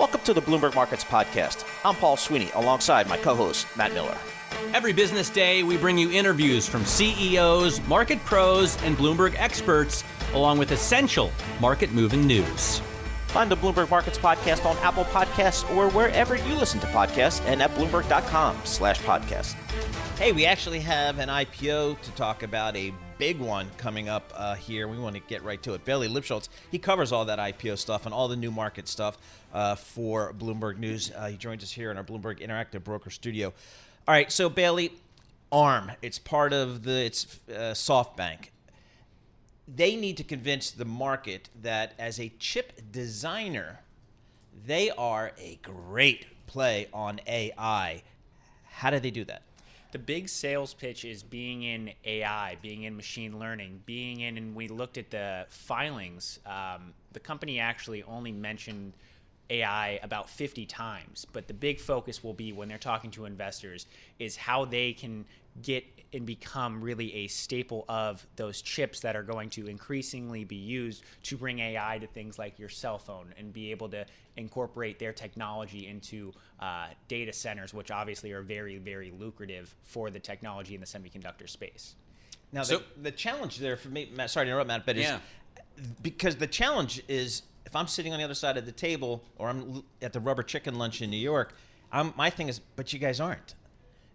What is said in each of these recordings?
Welcome to the Bloomberg Markets Podcast. I'm Paul Sweeney alongside my co host, Matt Miller. Every business day, we bring you interviews from CEOs, market pros, and Bloomberg experts, along with essential market moving news. Find the Bloomberg Markets Podcast on Apple Podcasts or wherever you listen to podcasts and at Bloomberg.com slash podcast. Hey, we actually have an IPO to talk about, a big one coming up uh, here. We want to get right to it. Bailey Lipschultz, he covers all that IPO stuff and all the new market stuff uh, for Bloomberg News. Uh, he joins us here in our Bloomberg Interactive Broker Studio. All right, so Bailey, ARM, it's part of the it's uh, SoftBank. They need to convince the market that as a chip designer, they are a great play on AI. How do they do that? the big sales pitch is being in AI, being in machine learning, being in, and we looked at the filings. Um, the company actually only mentioned AI about 50 times, but the big focus will be when they're talking to investors is how they can get and become really a staple of those chips that are going to increasingly be used to bring AI to things like your cell phone and be able to incorporate their technology into uh, data centers, which obviously are very, very lucrative for the technology in the semiconductor space. Now, so, the, the, challenge there for me, Matt, sorry to interrupt, Matt, but is yeah. because the challenge is if I'm sitting on the other side of the table or I'm at the rubber chicken lunch in New York, I'm, my thing is, but you guys aren't.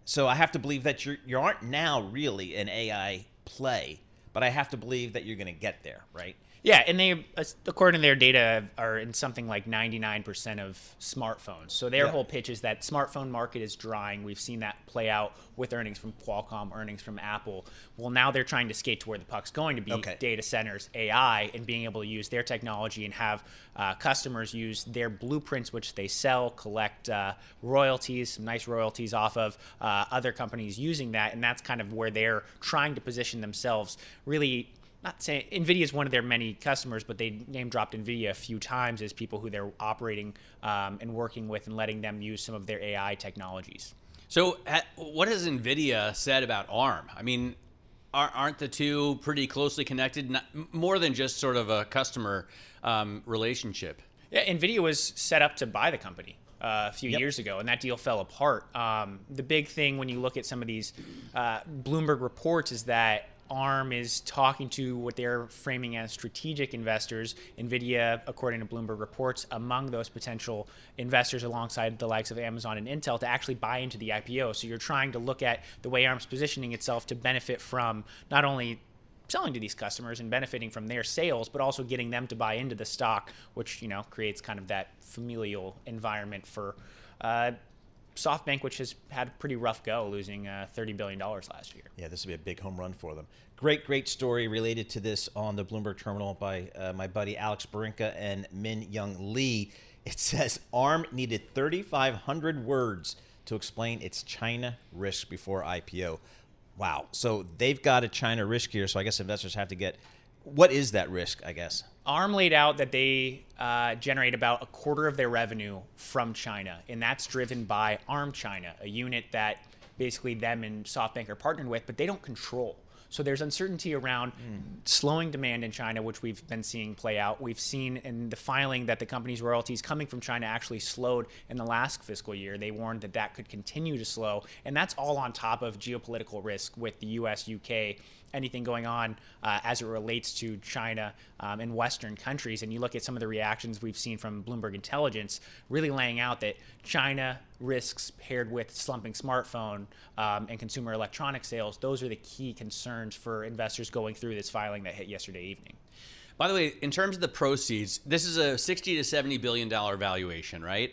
So I have to believe that you're, you aren't now really an AI play, but I have to believe that you're going to get there, right? Yeah, and they, according to their data, are in something like 99% of smartphones. So their whole pitch is that smartphone market is drying. We've seen that play out with earnings from Qualcomm, earnings from Apple. Well, now they're trying to skate to where the puck's going to be okay. data centers, AI, and being able to use their technology and have uh, customers use their blueprints, which they sell, collect uh, royalties, some nice royalties off of uh, other companies using that. And that's kind of where they're trying to position themselves really not saying Nvidia is one of their many customers, but they name dropped Nvidia a few times as people who they're operating um, and working with and letting them use some of their AI technologies. So, what has Nvidia said about ARM? I mean, aren't the two pretty closely connected? Not, more than just sort of a customer um, relationship. Yeah, Nvidia was set up to buy the company. Uh, a few yep. years ago, and that deal fell apart. Um, the big thing when you look at some of these uh, Bloomberg reports is that ARM is talking to what they're framing as strategic investors. NVIDIA, according to Bloomberg reports, among those potential investors alongside the likes of Amazon and Intel to actually buy into the IPO. So you're trying to look at the way ARM's positioning itself to benefit from not only selling to these customers and benefiting from their sales, but also getting them to buy into the stock, which you know creates kind of that familial environment for uh, SoftBank, which has had a pretty rough go, losing uh, $30 billion last year. Yeah, this will be a big home run for them. Great, great story related to this on the Bloomberg terminal by uh, my buddy Alex Barinka and Min Jeong Lee. It says ARM needed 3,500 words to explain its China risk before IPO. Wow. So they've got a China risk here. So I guess investors have to get what is that risk, I guess? ARM laid out that they uh, generate about a quarter of their revenue from China, and that's driven by ARM China, a unit that basically them and SoftBank are partnered with, but they don't control. So there's uncertainty around mm. slowing demand in China, which we've been seeing play out. We've seen in the filing that the company's royalties coming from China actually slowed in the last fiscal year. They warned that that could continue to slow, and that's all on top of geopolitical risk with the U.S., UK, anything going on uh, as it relates to China um, and Western countries. And you look at some of the reactions we've seen from Bloomberg Intelligence, really laying out that China risks paired with slumping smartphone um, and consumer electronic sales, those are the key concerns for investors going through this filing that hit yesterday evening. By the way, in terms of the proceeds, this is a 60 to 70 billion dollar valuation, right?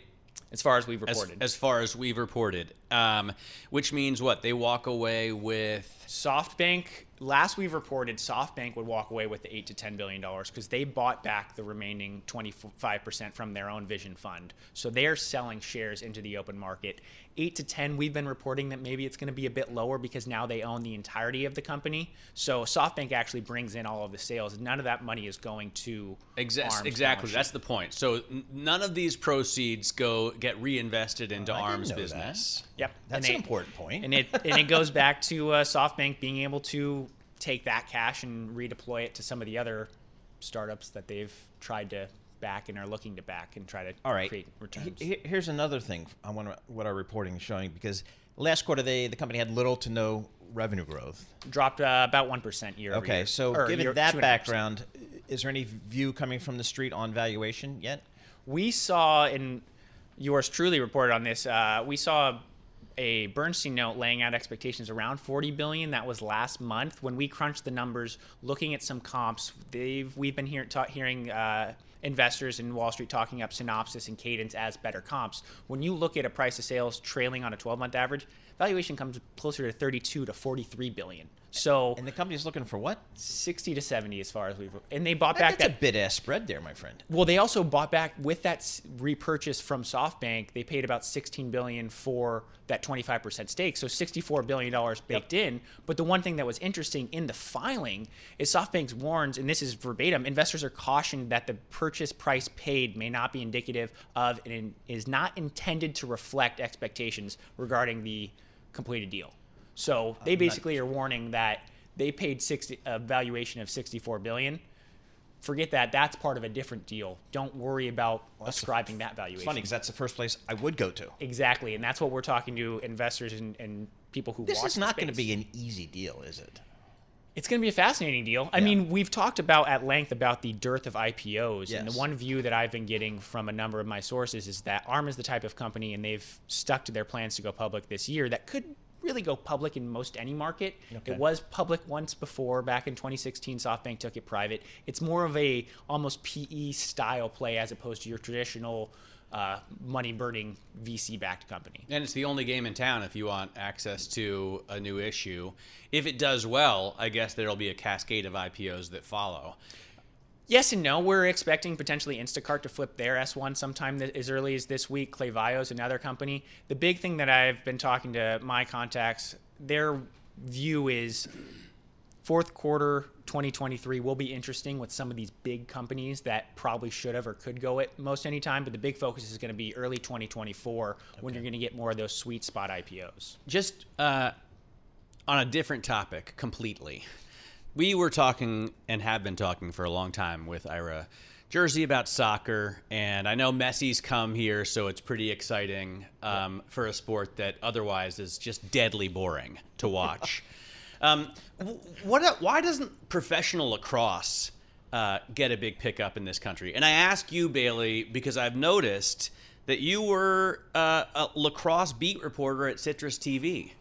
As far as we've reported. As, as far as we've reported, um, which means what they walk away with SoftBank last we've reported SoftBank would walk away with the eight to ten billion dollars because they bought back the remaining 25 percent from their own Vision Fund. So they're selling shares into the open market. Eight to ten, we've been reporting that maybe it's going to be a bit lower because now they own the entirety of the company. So SoftBank actually brings in all of the sales. None of that money is going to Exa- exactly. That's the point. So none of these proceeds go get reinvested into I didn't Arm's business. that. Yep, That's And an they- important point. and it and it goes back to uh, SoftBank being able to take that cash and redeploy it to some of the other startups that they've tried to back and are looking to back and try to All right. create returns. He- he- Here's another thing I want what our reporting is showing because last quarter they the company had little to no revenue growth. Dropped uh, about one percent year. over year. Okay, year. so Or given year- that 2.5%. background, is there any view coming from the street on valuation yet? we saw and yours truly reported on this uh, we saw a bernstein note laying out expectations around 40 billion. That was last month. When we crunched the numbers looking at some comps they've we've been hear, ta- hearing uh, investors in wall street talking up Synopsys and Cadence as better comps. When you look at a price of sales trailing on a 12 month average valuation comes closer to 32 to 43 billion so And the company's looking for what? 60 to 70 as far as we've and they bought back That's that a bid ass spread there, my friend. well, they also bought back with that repurchase from SoftBank. They paid about 16 billion for that 25% stake, so 64 billion dollars baked in. But the one thing that was interesting in the filing is SoftBank warns, and this is verbatim: investors are cautioned that the purchase price paid may not be indicative of and is not intended to reflect expectations regarding the completed deal. So they basically are warning that they paid 60 a valuation of 64 billion forget that. That's part of a different deal. Don't worry about ascribing that It's valuation. funny because that's the first place I would go to. exactly, and that's what we're talking to investors and, and people who This watch is not going to be an easy deal, is it? It's going to be a fascinating deal. I Yeah. mean, we've talked about at length about the dearth of IPOs, and the one view that I've been getting from a number of my sources is that ARM is the type of company, and they've stuck to their plans to go public this year. That could really go public in most any market. Okay. It was public once before, back in 2016. SoftBank took it private. It's more of a almost PE style play as opposed to your traditional uh, money burning VC backed company. And it's the only game in town if you want access to a new issue. If it does well, I guess there'll be a cascade of IPOs that follow. Yes and no. We're expecting potentially Instacart to flip their S1 sometime as early as this week. Klaviyo is another company. The big thing that I've been talking to my contacts, their view is fourth quarter 2023 will be interesting with some of these big companies that probably should have or could go at most any time. But the big focus is going to be early 2024 when you're going to get more of those sweet spot IPOs. Just uh, on a different topic completely. We were talking and have been talking for a long time with Ira Jersey about soccer, and I know Messi's come here, so it's pretty exciting um, for a sport that otherwise is just deadly boring to watch. um, what? Why doesn't professional lacrosse uh, get a big pickup in this country? And I ask you, Bailey, because I've noticed that you were uh, a lacrosse beat reporter at Citrus TV.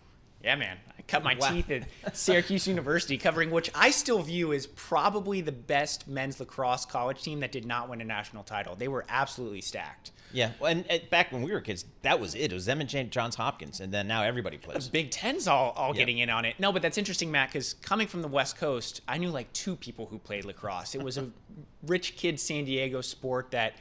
Yeah, man. Cut my Wow. teeth at Syracuse University, covering which I still view as probably the best men's lacrosse college team that did not win a national title. They were absolutely stacked. Yeah, well, and, and back when we were kids, that was it. It was them and Johns Hopkins, and then now everybody plays. Big Ten's all, all Yeah. getting in on it. No, but that's interesting, Matt, because coming from the West Coast, I knew like two people who played lacrosse. It was a rich kid San Diego sport that,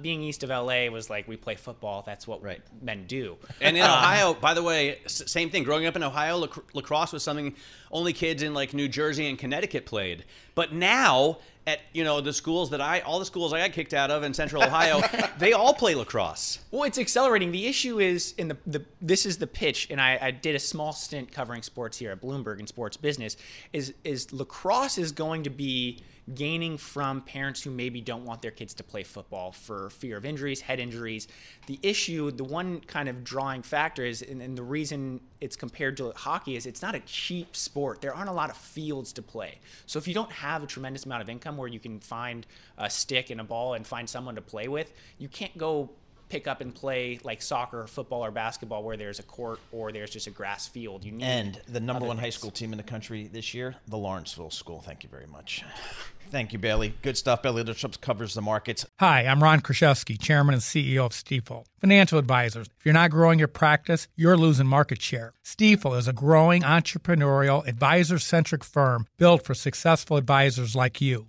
being east of LA, was like we play football. That's what Right. men do. And in Um, Ohio, by the way, same thing. Growing up in Ohio, lac- lacrosse was something only kids in like New Jersey and Connecticut played. But now, at you know the schools that I, all the schools I got kicked out of in Central Ohio, they all play lacrosse. Well, it's accelerating. The issue is in the, the this is the pitch, and I, I did a small stint covering sports here at Bloomberg and sports business. Is is lacrosse is going to be gaining from parents who maybe don't want their kids to play football for fear of injuries, head injuries. The issue, the one kind of drawing factor is, and, and the reason it's compared to hockey is it's not a cheap sport. There aren't a lot of fields to play. So if you don't have a tremendous amount of income where you can find a stick and a ball and find someone to play with, you can't go pick up and play like soccer, football, or basketball where there's a court or there's just a grass field. You need And the number other one high school team in the country this year, the Lawrenceville School. Thank you very much. Thank you, Bailey. Good stuff. Bailey Lipschultz covers the markets. Hi, I'm Ron Kruszewski, Chairman and CEO of Stifel. Financial advisors. If you're not growing your practice, you're losing market share. Stifel is a growing entrepreneurial, advisor centric firm built for successful advisors like you.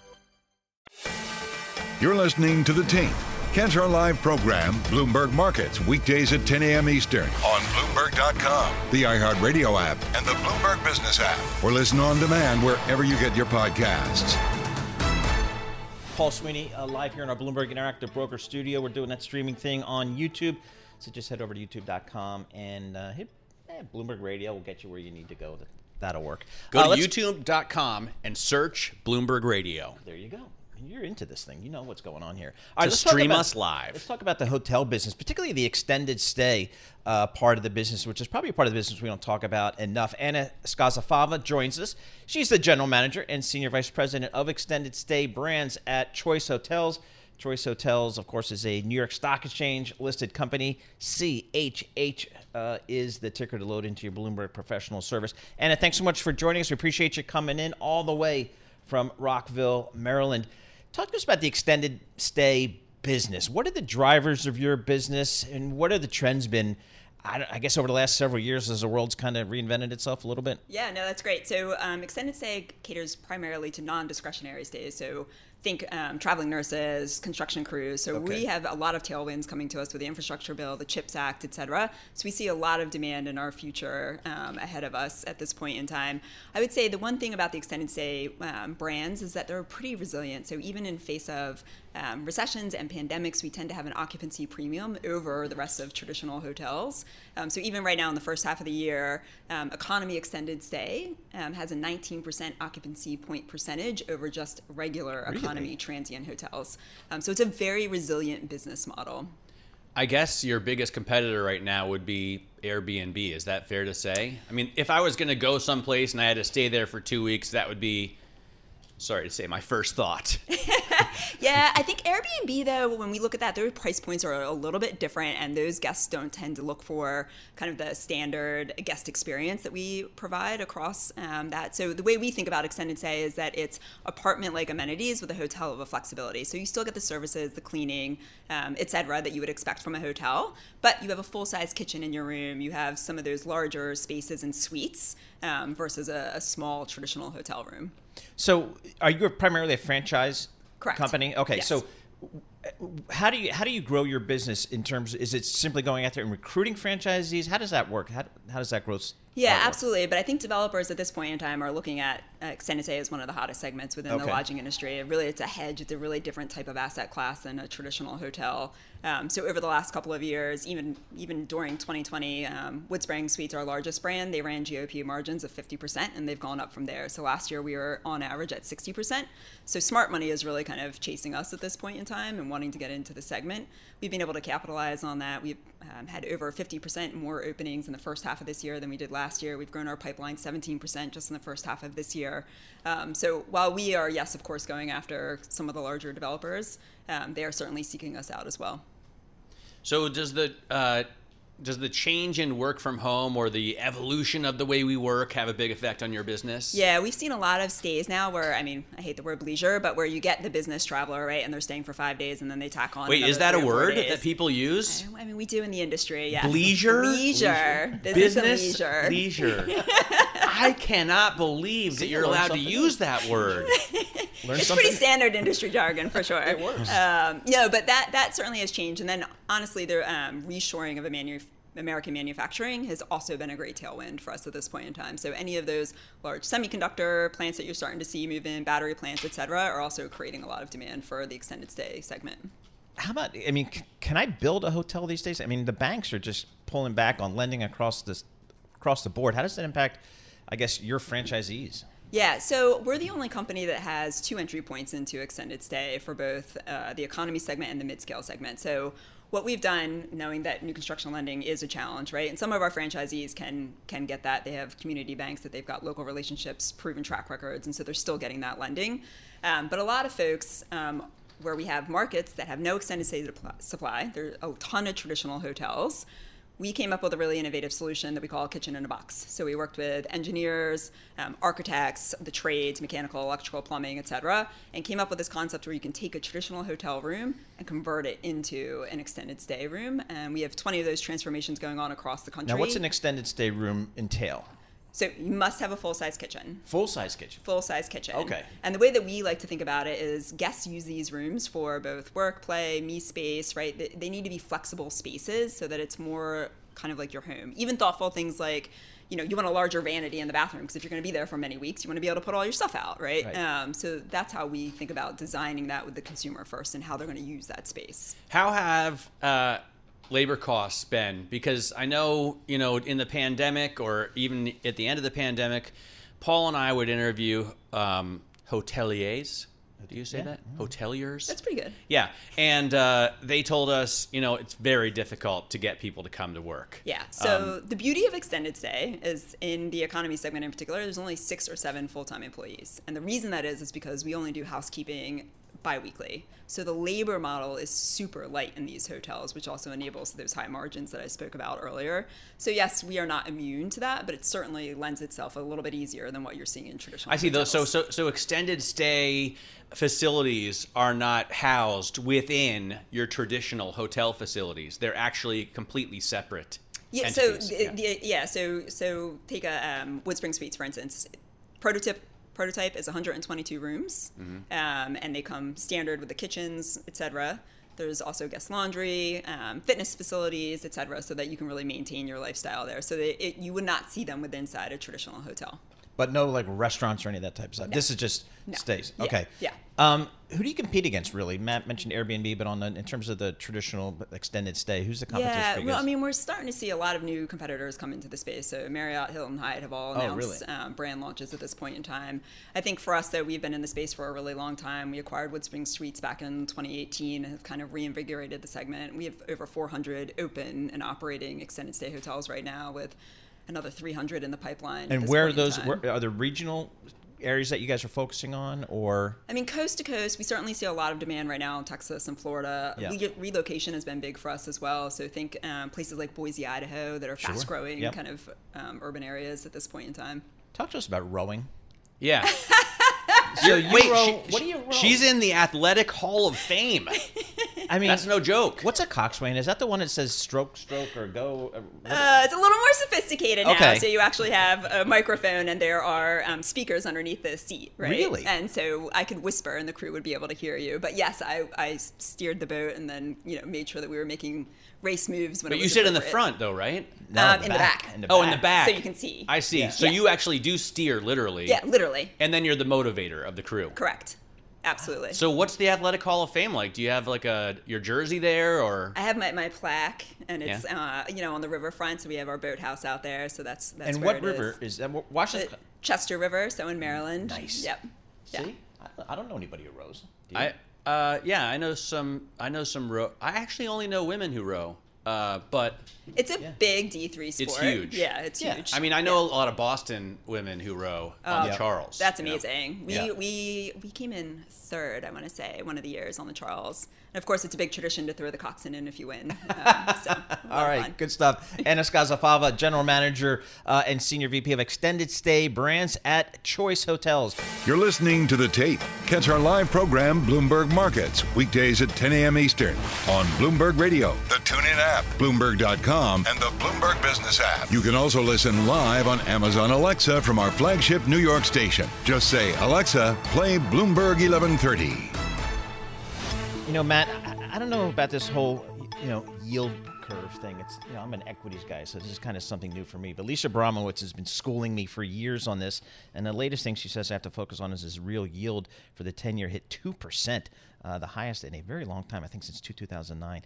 You're listening to The Tape. Catch our live program, Bloomberg Markets, weekdays at 10 a.m. Eastern on Bloomberg.com, the iHeartRadio app, and the Bloomberg Business app, or listen on demand wherever you get your podcasts. Paul Sweeney uh, live here in our Bloomberg Interactive Broker Studio. We're doing that streaming thing on YouTube. So just head over to youtube.com and uh, hit eh, Bloomberg Radio. We'll get you where you need to go. That- That'll work. Go Uh, to youtube.com and search Bloomberg Radio. There you go. You're into this thing. You know what's going on here. To let's talk stream about- us live. Let's talk about the hotel business, particularly the extended stay uh, part of the business, which is probably a part of the business we don't talk about enough. Anna Scozzafava joins us. She's the general manager and senior vice president of extended stay brands at Choice Hotels. Choice Hotels, of course, is a New York Stock Exchange listed company. CHH uh, is the ticker to load into your Bloomberg professional service. Anna, thanks so much for joining us. We appreciate you coming in all the way from Rockville, Maryland. Talk to us about the extended stay business. What are the drivers of your business, and what are the trends been? I, guess over the last several years, as the world's kind of reinvented itself a little bit. Yeah, no, that's great. So, um, extended stay caters primarily to non-discretionary stays. So, think um, traveling nurses, construction crews. So, Okay. we have a lot of tailwinds coming to us with the infrastructure bill, the CHIPS Act, et cetera. So, we see a lot of demand in our future um, ahead of us at this point in time. I would say the one thing about the extended stay um, brands is that they're pretty resilient. So, even in face of um, recessions and pandemics, we tend to have an occupancy premium over the rest of traditional hotels. Um, so even right now in the first half of the year, um, economy extended stay um, has a 19% occupancy point percentage over just regular economy transient hotels. Um, so it's a very resilient business model. I guess your biggest competitor right now would be Airbnb. Is that fair to say? I mean, if I was going to go someplace and I had to stay there for two weeks, that would be, sorry to say, my first thought. Yeah, I think Airbnb though, when we look at that, their price points are a little bit different, and those guests don't tend to look for kind of the standard guest experience that we provide across um, that. So the way we think about extended stay is that it's apartment-like amenities with a hotel of a flexibility. So you still get the services, the cleaning, um, et cetera, that you would expect from a hotel, but you have a full-size kitchen in your room. You have some of those larger spaces and suites um, versus a, a small traditional hotel room. So, are you primarily a franchise Correct. company? Okay, Yes. so how do you how do you grow your business in terms? Is it simply going out there and recruiting franchisees? How does that work? How, how does that growth? Yeah, absolutely. But I think developers at this point in time are looking at uh, extended stay as one of the hottest segments within the lodging industry. It really, it's a hedge. It's a really different type of asset class than a traditional hotel. Um, so over the last couple of years, even even during 2020, um, Woodspring Suites, our largest brand, they ran GOP margins of 50%, and they've gone up from there. So last year we were on average at 60%. So smart money is really kind of chasing us at this point in time and wanting to get into the segment. We've been able to capitalize on that. We've um, had over 50% more openings in the first half of this year than we did last year. We've grown our pipeline 17% just in the first half of this year. Um, so while we are, yes, of course, going after some of the larger developers, um, they are certainly seeking us out as well. So does the uh, does the change in work from home or the evolution of the way we work have a big effect on your business? Yeah, we've seen a lot of stays now where, I mean, I hate the word leisure, but where you get the business traveler, right? And they're staying for five days and then they tack on. Wait, is that a three or four word that people use? I mean, we do in the industry, yes. Leisure? Leisure. Business, Business leisure. leisure. I cannot believe that you're allowed to something use that word. Learn It's something? pretty standard industry jargon for sure. it works. Um, no, but that that certainly has changed. And then honestly, the um, reshoring of a manu- American manufacturing has also been a great tailwind for us at this point in time. So any of those large semiconductor plants that you're starting to see move in, battery plants, et cetera, are also creating a lot of demand for the extended stay segment. How about? I mean, c- can I build a hotel these days? I mean, the banks are just pulling back on lending across this across the board. How does that impact? I guess your franchisees. Yeah, so we're the only company that has two entry points into extended stay for both uh, the economy segment and the mid-scale segment. So what we've done, knowing that new construction lending is a challenge, right? And some of our franchisees can can get that. They have community banks that they've got local relationships, proven track records, and so they're still getting that lending. Um, but a lot of folks. Um, where we have markets that have no extended stay supply, there are a ton of traditional hotels we came up with a really innovative solution that we call kitchen in a box. So we worked with engineers, um, architects, the trades, mechanical, electrical, plumbing, et cetera, and came up with this concept where you can take a traditional hotel room and convert it into an extended stay room. And we have 20 of those transformations going on across the country. Now, what's an extended stay room entail? So you must have a full size kitchen. Full size kitchen. Full size kitchen. Okay. And the way that we like to think about it is guests use these rooms for both work, play, me space, right? They, they need to be flexible spaces so that it's more kind of like your home. Even thoughtful things like, you know, you want a larger vanity in the bathroom because if you're going to be there for many weeks, you want to be able to put all your stuff out, right? Right. Um, so that's how we think about designing that with the consumer first and how they're going to use that space. How have uh, labor costs been? Because I know, you know, in the pandemic or even at the end of the pandemic, Paul and I would interview um, hoteliers. Do you say that? Hoteliers? That's pretty good. Yeah, and uh, they told us, you know, it's very difficult to get people to come to work. Yeah. So the beauty of extended stay is in the economy segment in particular, there's only six or seven full time employees. And the reason that is is because we only do housekeeping biweekly. So the labor model is super light in these hotels, which also enables those high margins that I spoke about earlier. So yes, we are not immune to that, but it certainly lends itself a little bit easier than what you're seeing in traditional. I see those. So, so, so extended stay facilities are not housed within your traditional hotel facilities. They're actually completely separate. Yeah. So entities. the- Yeah. the- yeah. So so take a um, Woodspring Suites for instance. Prototype prototype is 122 rooms, Mm-hmm. um, and they come standard with the kitchens, etc. There's also guest laundry, um, fitness facilities, etc., so that you can really maintain your lifestyle there. So that it, you would not see them with inside a traditional hotel. But no like restaurants or any of that type of stuff. This is just No. stays. Yeah, Okay. yeah. Um, who do you compete against really? Matt mentioned Airbnb, but on the, in terms of the traditional extended stay, who's the competition Yeah, well, I mean, we're starting to see a lot of new competitors come into the space. So Marriott, Hilton, Hyatt have all Oh, announced really? um, brand launches at this point in time. I think for us, though, we've been in the space for a really long time. We acquired Woodspring Suites back in 2018 and have kind of reinvigorated the segment. We have over 400 open and operating extended stay hotels right now, with another 300 in the pipeline. and where are those? Where, are there regional areas that you guys are focusing on, or I mean, coast to coast, we certainly see a lot of demand right now in Texas and Florida. Yeah. Re- relocation has been big for us as well. So think um, places like Boise, Idaho, that are fast growing Yep. kind of um, urban areas at this point in time. talk to us about rowing? yeah. So you Wait, row, she- what do you row? she's in the Athletic Hall of Fame. I mean, That's no joke. What's a coxswain? Is that the one that says stroke, stroke, or go? uh, Uh, it's a little more sophisticated now. Okay. So you actually have a microphone and there are um, speakers underneath the seat, right? Really? And so I could whisper and the crew would be able to hear you. But yes, I, I steered the boat and then you know made sure that we were making race moves when But it you sit in the front, though, right? No, um, in the back. In the back. Oh, in the back. So you can see. I see. So Yeah. you actually do steer, literally. Yeah, literally. And then you're the motivator of the crew. Correct. Absolutely. So what's the Athletic Hall of Fame like? Do you have like a your jersey there, or I have my, my plaque, and it's Yeah. uh, you know on the riverfront. So we have our boathouse out there. So that's that's and where what it river is. is that? Washington. The Chester River, so in Maryland. Nice. Yep. Yeah. See, I, I don't know anybody who rows. Do you? I? Uh, yeah, I know some. I know some row. I actually only know women who row. Uh, but It's a big D3 sport. it's huge. Yeah, it's Yeah. huge. I mean, I know a lot of Boston women who row on the Charles. That's you know? amazing. We, Yeah. we we came in third, I want to say, one of the years on the Charles. And of course, it's a big tradition to throw the coxswain in if you win. Um, so, a lot All of right, fun. good stuff. Anna Scozzafava, General Manager uh, and Senior VP of Extended Stay Brands at Choice Hotels. You're listening to The Tape. Catch our live program, Bloomberg Markets, weekdays at 10 a.m. Eastern on Bloomberg Radio, the TuneIn app, Bloomberg.com, and the Bloomberg Business app. You can also listen live on Amazon Alexa from our flagship New York station. Just say, Alexa, play Bloomberg 1130. You know, Matt, I, I don't know about this whole, you know, yield curve thing. It's, you know, I'm an equities guy, so this is kind of something new for me. But Lisa Abramowicz has been schooling me for years on this, and the latest thing she says I have to focus on is this real yield for the 10 year hit 2%, uh, the highest in a very long time, I think since 2009.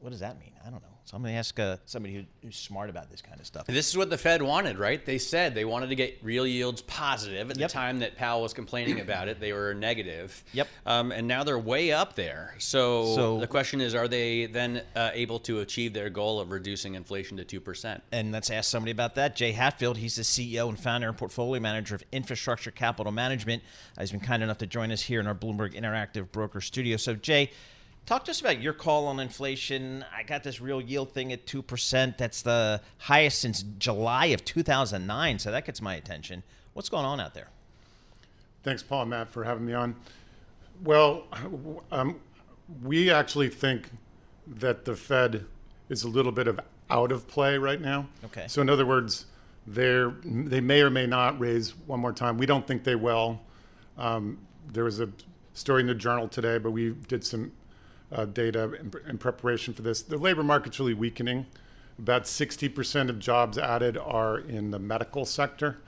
What does that mean? I don't know. So I'm going to ask uh, somebody who, who's smart about this kind of stuff. This is what the Fed wanted, right? They said they wanted to get real yields positive. At Yep. the time that Powell was complaining about it, they were negative. Yep. Um, and now they're way up there. So, So- the question is, are they then uh, able to achieve their goal of reducing inflation to two percent? And let's ask somebody about that. Jay Hatfield, he's the CEO and founder and portfolio manager of Infrastructure Capital Management. Uh, he's been kind enough to join us here in our Bloomberg Interactive Broker Studio. So, Jay, talk to us about your call on inflation. I got this real yield thing at 2%. That's the highest since July of 2009. So, that gets my attention. What's going on out there? Thanks, Paul and Matt, for having me on. Well, um, we actually think that the Fed is a little bit of out of play right now. Okay. So, in other words, they're, they may or may not raise one more time. We don't think they will. Um, there was a story in the journal today, but we did some uh, data in, in preparation for this. The labor market's really weakening. About 60% of jobs added are in the medical sector.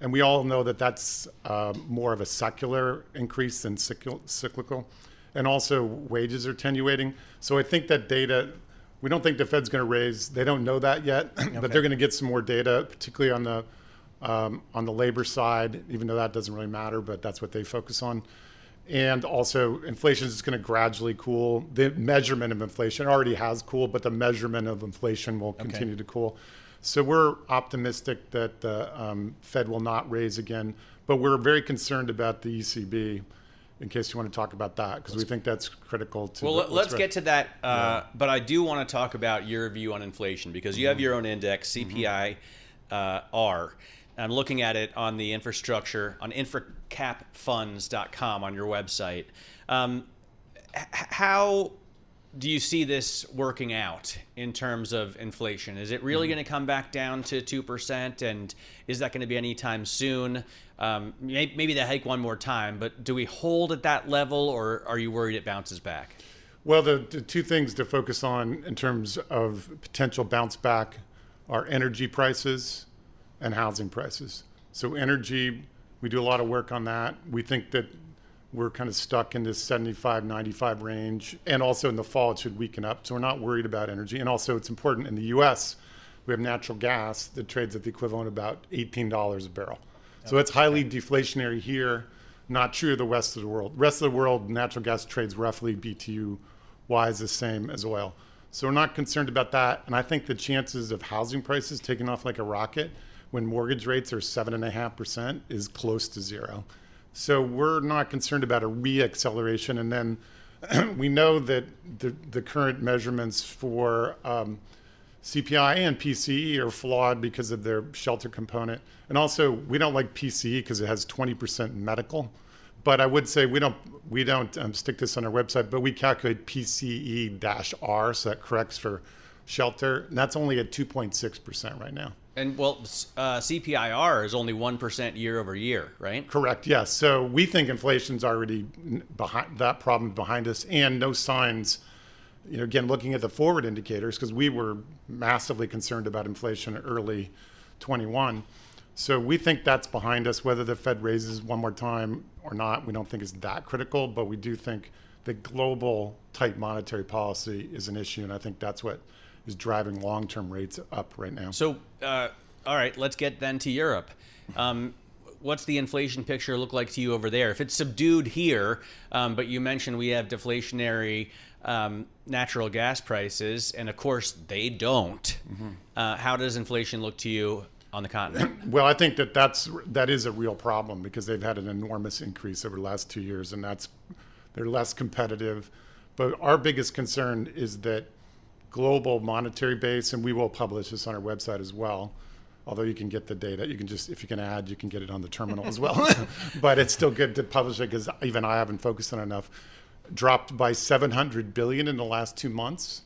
And we all know that that's uh, more of a secular increase than cyclical. And also, wages are attenuating. So I think that data, we don't think the Fed's going to raise. They don't know that yet, but they're going to get some more data, particularly on the um, on the labor side. Even though that doesn't really matter, but that's what they focus on. And also, inflation is going to gradually cool. The measurement of inflation already has cooled, but the measurement of inflation will continue to cool. So we're optimistic that the um, Fed will not raise again, but we're very concerned about the ECB. In case you want to talk about that, because we think that's critical to. Well, the- let's what's get to that. Uh, But I do want to talk about your view on inflation because you have your own index, CPI uh, R. I'm looking at it on the infrastructure on infracapfunds.com on your website. Um, h- how do you see this working out in terms of inflation? Is it really going to come back down to 2%? And is that going to be anytime soon? Um, may- maybe they hike one more time, but do we hold at that level or are you worried it bounces back? Well, the, the two things to focus on in terms of potential bounce back are energy prices and housing prices. So, energy, we do a lot of work on that. We think that we're kind of stuck in this 75, 95 range. And also in the fall, it should weaken up. So, we're not worried about energy. And also, it's important in the US, we have natural gas that trades at the equivalent of about $18 a barrel. So, it's highly deflationary here. Not true of the rest of the world. Rest of the world, natural gas trades roughly BTU wise the same as oil. So we're not concerned about that. And I think the chances of housing prices taking off like a rocket when mortgage rates are seven and a half percent is close to zero. So we're not concerned about a re-acceleration. And then we know that the, the current measurements for um, CPI and PCE are flawed because of their shelter component. And also, we don't like PCE because it has 20% medical. But I would say we don't we don't um, stick this on our website, but we calculate PCE-R, so that corrects for shelter, and that's only at 2.6% right now. And well, uh, CPIR is only 1% year over year, right? Correct. Yes. So we think inflation's already behind that problem behind us, and no signs. You know, again, looking at the forward indicators, because we were massively concerned about inflation early 21. So we think that's behind us. Whether the Fed raises one more time or not, we don't think is that critical. But we do think that global tight monetary policy is an issue, and I think that's what is driving long-term rates up right now. So, uh, all right, let's get then to Europe. Um, what's the inflation picture look like to you over there? If it's subdued here, um, but you mentioned we have deflationary um, natural gas prices, and of course they don't. Uh, how does inflation look to you on the continent? Well, I think that that's that is a real problem because they've had an enormous increase over the last two years, and that's they're less competitive. But our biggest concern is that global monetary base, and we will publish this on our website as well. Although you can get the data, you can just if you can add, you can get it on the terminal as well. but it's still good to publish it because even I haven't focused on it enough. Dropped by 700 billion in the last two months,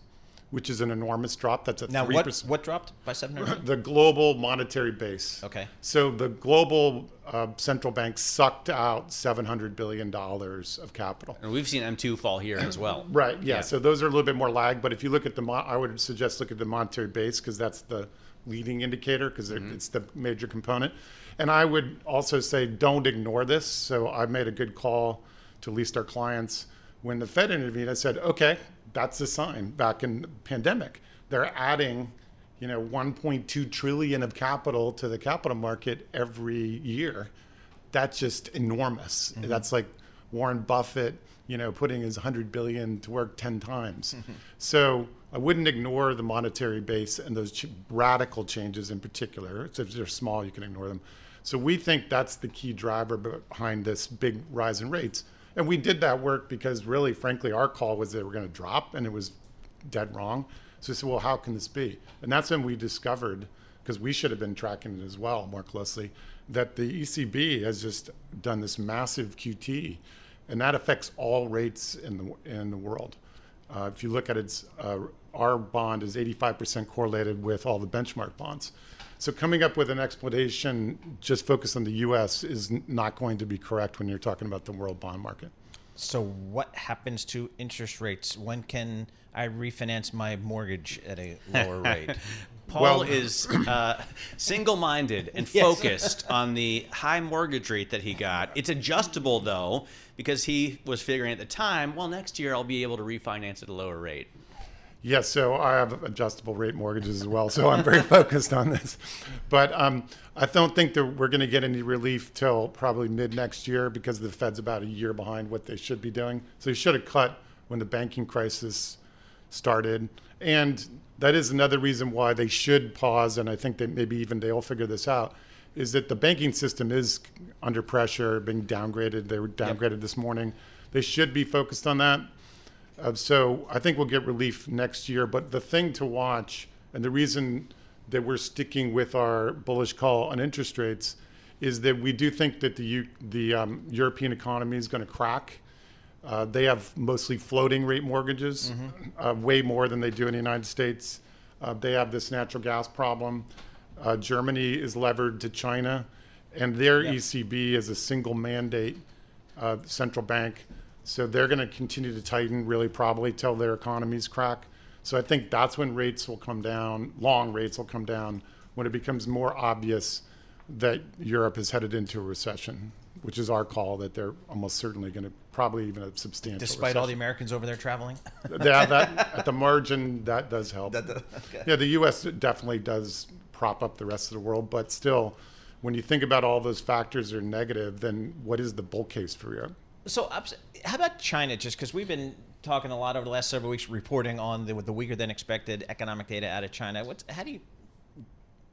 which is an enormous drop. That's a Now, three what percent what dropped by seven hundred? the global monetary base. Okay. So the global uh, central bank sucked out seven hundred billion dollars of capital. and we've seen M2 fall here as well. Right. Yeah. Yeah. So those are a little bit more lag. But if you look at the, mo- I would suggest look at the monetary base because that's the leading indicator because it's the major component. And I would also say don't ignore this. So I made a good call to at least our clients when the Fed intervened. I said, okay, that's a sign. Back in the pandemic, they're adding, you know, 1.2 trillion of capital to the capital market every year that's just enormous. Mm-hmm. That's like Warren Buffett, you know, putting his 100 billion to work 10 times. Mm-hmm. So I wouldn't ignore the monetary base and those ch- radical changes in particular. So if they're small, you can ignore them. So we think that's the key driver behind this big rise in rates. And we did that work because really, frankly, our call was they were going to drop and it was dead wrong. So we said, well, how can this be? And that's when we discovered, because we should have been tracking it as well more closely, that the ECB has just done this massive QT, and that affects all rates in the in the world. Uh, if you look at its, uh, our bond is 85% correlated with all the benchmark bonds. So coming up with an explanation just focused on the U.S. is not going to be correct when you're talking about the world bond market. So what happens to interest rates? When can I refinance my mortgage at a lower rate? Paul Well- is uh, single-minded and Yes. focused on the high mortgage rate that he got. It's adjustable though, because he was figuring at the time, well, next year I'll be able to refinance at a lower rate. Yes, so I have adjustable rate mortgages as well, so I'm very focused on this. But um, I don't think that we're going to get any relief till probably mid next year because the Fed's about a year behind what they should be doing. So you should have cut when the banking crisis started, and that is another reason why they should pause. And I think that maybe even they'll figure this out. Is that the banking system is under pressure, being downgraded? They were downgraded this morning. They should be focused on that. Uh, so I think we'll get relief next year. But the thing to watch, and the reason that we're sticking with our bullish call on interest rates, is that we do think that the U- the um, European economy is going to crack. Uh, they have mostly floating rate mortgages, uh, way more than they do in the United States. Uh, they have this natural gas problem. Uh, Germany is levered to China, and their ECB is a single mandate uh, central bank. So they're going to continue to tighten really probably till their economies crack. So I think that's when rates will come down, long rates will come down when it becomes more obvious that Europe is headed into a recession, which is our call that they're almost certainly going to probably even a substantial Despite all the. Americans over there traveling? yeah, that at the margin that does help. That okay. Yeah, the U.S. definitely does prop up the rest of the world, but still, when you think about all those factors are negative, then what is the bull case for Europe? So, how about China? Just because we've been talking a lot over the last several weeks, reporting on the, with the weaker than expected economic data out of China. What's how do you,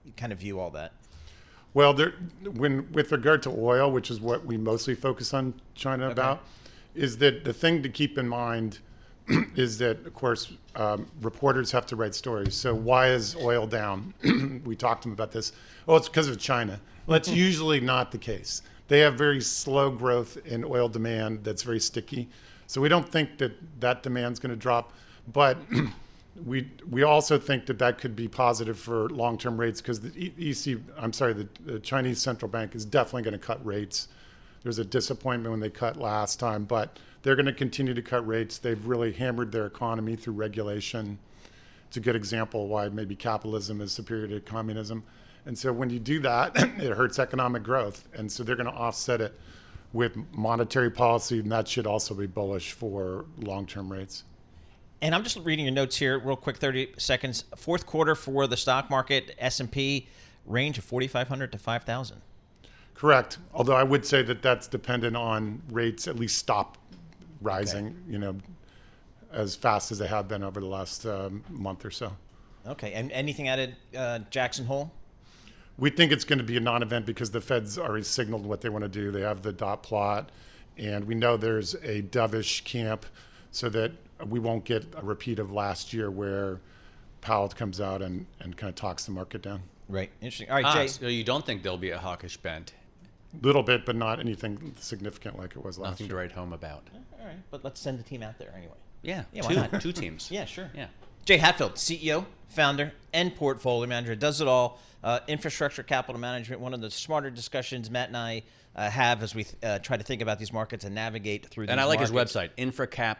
you kind of view all that? Well, there, when with regard to oil, which is what we mostly focus on China about, is that the thing to keep in mind is that, of course, um, reporters have to write stories. So why is oil down? we talked to them about this. Oh, it's because of China. Well, that's usually not the case. They have very slow growth in oil demand that's very sticky. So we don't think that that demand's going to drop. But we we also think that that could be positive for long-term rates because the EC, I'm sorry, the, the Chinese central bank is definitely going to cut rates. There's a disappointment when they cut last time, but they're going to continue to cut rates. They've really hammered their economy through regulation. It's a good example why maybe capitalism is superior to communism. And so when you do that, it hurts economic growth. And so they're going to offset it with monetary policy, and that should also be bullish for long-term rates. And I'm just reading your notes here, real quick, 30 seconds. Fourth quarter for the stock market, S and P, range of 4,500 to 5,000. Correct. Although I would say that that's dependent on rates at least stop rising. You know, as fast as they have been over the last um, month or so. Okay, and anything added, uh, Jackson Hole? We think it's going to be a non-event because the Fed's already signaled what they want to do. They have the dot plot, and we know there's a dovish camp, so that we won't get a repeat of last year where Powell comes out and, and kind of talks the market down. Right. Interesting. All right, Ah, Jay. so you don't think there'll be a hawkish bent? Little bit, but not anything significant like it was last Nothing to write home about. All right, but let's send the team out there anyway. Yeah, Yeah, why two, not? two teams. Yeah, sure. Yeah. Jay Hatfield, CEO, founder, and portfolio manager, does it all. Uh, infrastructure capital management, one of the smarter discussions Matt and I uh, have as we uh, try to think about these markets and navigate through. And I like markets. his website, Infracap,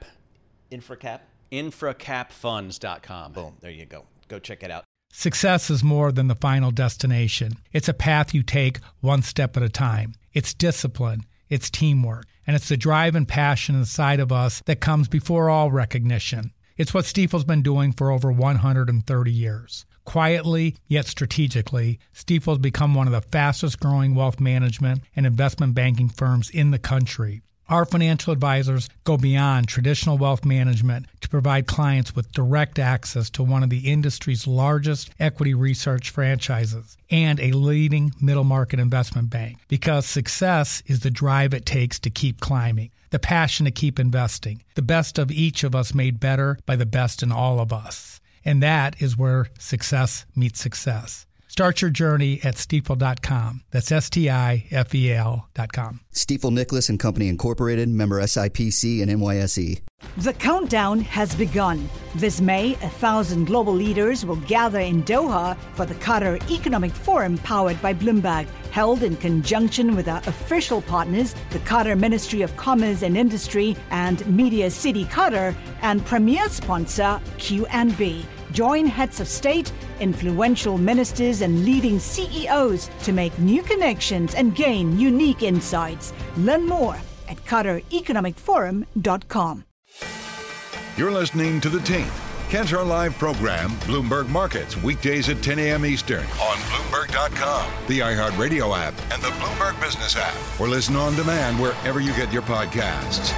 Infracap. infracapfunds.com. Boom. There you go. Go check it out. Success is more than the final destination. It's a path you take one step at a time. It's discipline, it's teamwork, and it's the drive and passion inside of us that comes before all recognition. It's what Stifel's been doing for over 130 years. Quietly, yet strategically, Stifel's become one of the fastest growing wealth management and investment banking firms in the country. Our financial advisors go beyond traditional wealth management to provide clients with direct access to one of the industry's largest equity research franchises and a leading middle market investment bank because success is the drive it takes to keep climbing, the passion to keep investing, the best of each of us made better by the best in all of us. And that is where success meets success. Start your journey at stifel.com. That's S T I F E L.com. Stifel Nicolaus and Company Incorporated, member SIPC and NYSE. The countdown has begun. This May, a thousand global leaders will gather in Doha for the Qatar Economic Forum powered by Bloomberg, held in conjunction with our official partners, the Qatar Ministry of Commerce and Industry and Media City Qatar, and premier sponsor QNB. Join heads of state, influential ministers, and leading CEOs to make new connections and gain unique insights. Learn more at QatarEconomicForum.com. You're listening to The Team. Catch our live program, Bloomberg Markets, weekdays at 10 a.m. Eastern on Bloomberg.com, the iHeartRadio app, and the Bloomberg Business app, or listen on demand wherever you get your podcasts.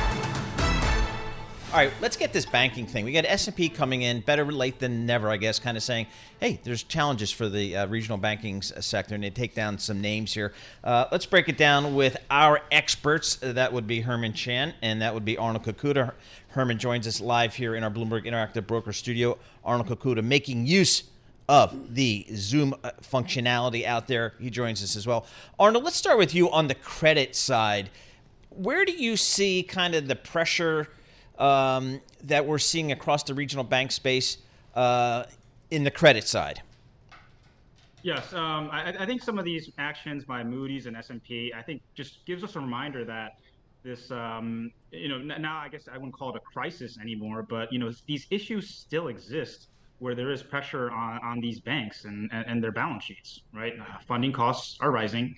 All right, let's get this banking thing. We got S&P coming in, better late than never, I guess, kind of saying, hey, there's challenges for the uh, regional banking sector, and they take down some names here. Uh, let's break it down with our experts. Uh, That would be Herman Chan, and that would be Arnold Kakuda. Herman joins us live here in our Bloomberg Interactive Broker Studio. Arnold Kakuda making use of the Zoom uh, functionality out there. He joins us as well. Arnold, let's start with you on the credit side. Where do you see kind of the pressure um, that we're seeing across the regional bank space uh, in the credit side? Yes, um, I, I think some of these actions by Moody's and S&P, I think, just gives us a reminder that this, um, you know, now I guess I wouldn't call it a crisis anymore, but you know, these issues still exist where there is pressure on, on these banks and, and, and their balance sheets, right? Uh, funding costs are rising,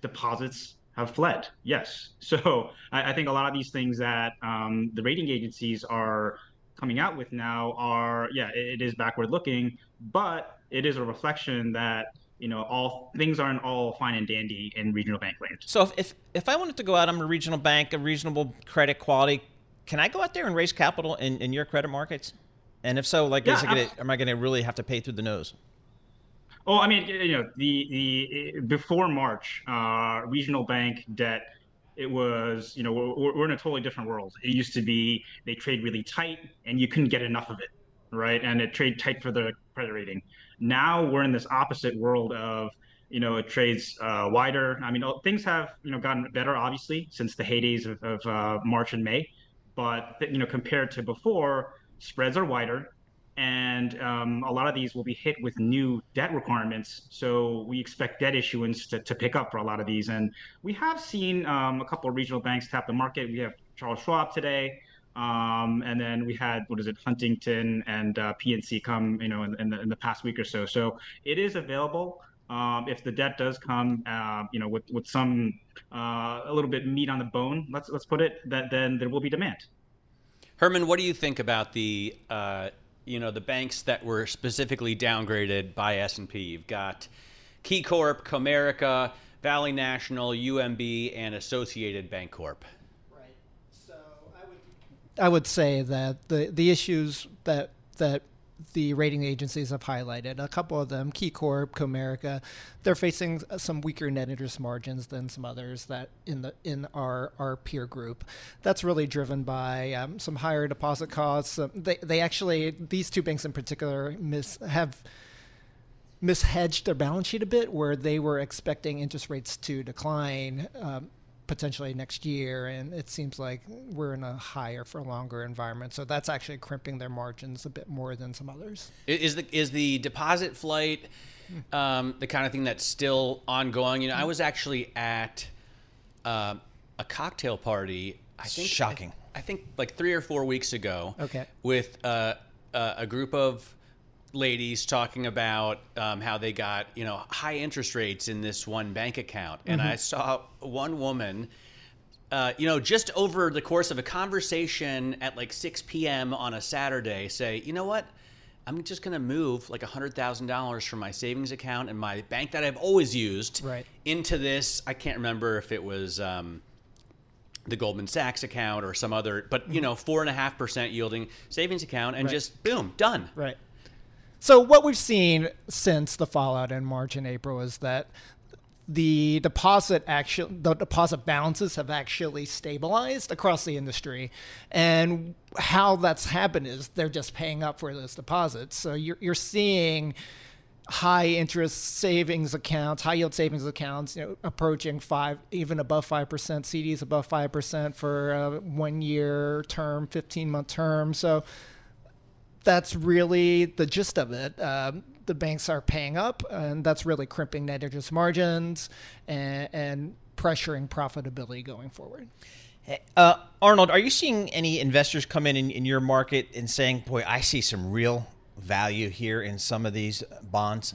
deposits have fled. Yes, so I, I think a lot of these things that um, the rating agencies are coming out with now are, yeah, it, it is backward looking, but it is a reflection that you know all things aren't all fine and dandy in regional bank land. So if, if, if I wanted to go out, I'm a regional bank, a reasonable credit quality, can I go out there and raise capital in, in your credit markets? And if so, like, is Yeah, it gonna, am I going to really have to pay through the nose? Oh, I mean, you know, the the before March, uh, regional bank debt, it was, you know, we're, we're in a totally different world. It used to be they trade really tight, and you couldn't get enough of it, right? And it trade tight for the credit rating. Now we're in this opposite world of, you know, it trades uh, wider. I mean, things have, you know, gotten better obviously since the heydays of, of uh, March and May, but you know, compared to before, spreads are wider and um, a lot of these will be hit with new debt requirements. So we expect debt issuance to, to pick up for a lot of these. And we have seen um, a couple of regional banks tap the market. We have Charles Schwab today. Um, and then we had, what is it, Huntington and uh, PNC come, you know, in, in, the, in the past week or so. So it is available. Um, if the debt does come, uh, you know, with, with some, uh, a little bit meat on the bone, let's, let's put it, that then there will be demand. Herman, what do you think about the uh, you know the banks that were specifically downgraded by S&P? You've got KeyCorp, Comerica, Valley National, UMB, and Associated Banc-Corp. Right. So I would I would say that the the issues that that the rating agencies have highlighted. A couple of them, KeyCorp, Comerica, they're facing some weaker net interest margins than some others that in the in our our peer group. That's really driven by um, some higher deposit costs. Um, they they actually these two banks in particular miss have mishedged their balance sheet a bit, where they were expecting interest rates to decline. Um, potentially next year, and it seems like we're in a higher for longer environment. So that's actually crimping their margins a bit more than some others. Is the is the deposit flight um, the kind of thing that's still ongoing? You know, I was actually at uh, a cocktail party. I think Shocking. I, I, think like three or four weeks ago. Okay. With uh, uh, a group of ladies talking about um, how they got you know high interest rates in this one bank account, and Mm-hmm. I saw one woman. Uh, you know, just over the course of a conversation at like 6 p.m. on a Saturday, say, you know what? I'm just going to move like $100,000 from my savings account and my bank that I've always used Right. into this. I can't remember if it was um, the Goldman Sachs account or some other, but you know, four and a half percent yielding savings account, and Mm-hmm. Right. just boom, done. Right. So what we've seen since the fallout in March and April is that the deposit actually the deposit balances have actually stabilized across the industry. And how that's happened is they're just paying up for those deposits. So you're, you're seeing high interest savings accounts high yield savings accounts you know approaching five even above 5% cds above 5% for a one year term 15 month term. So that's really the gist of it. Um, the banks are paying up, and that's really crimping net interest margins and, and pressuring profitability going forward. Uh, Arnold, are you seeing any investors come in, in in your market and saying, "Boy, I see some real value here in some of these bonds"?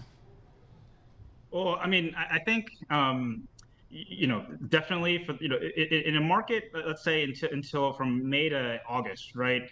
Well, I mean, I, I think um, you know definitely for you know i- i- in a market, uh, let's say until until from May to August, right?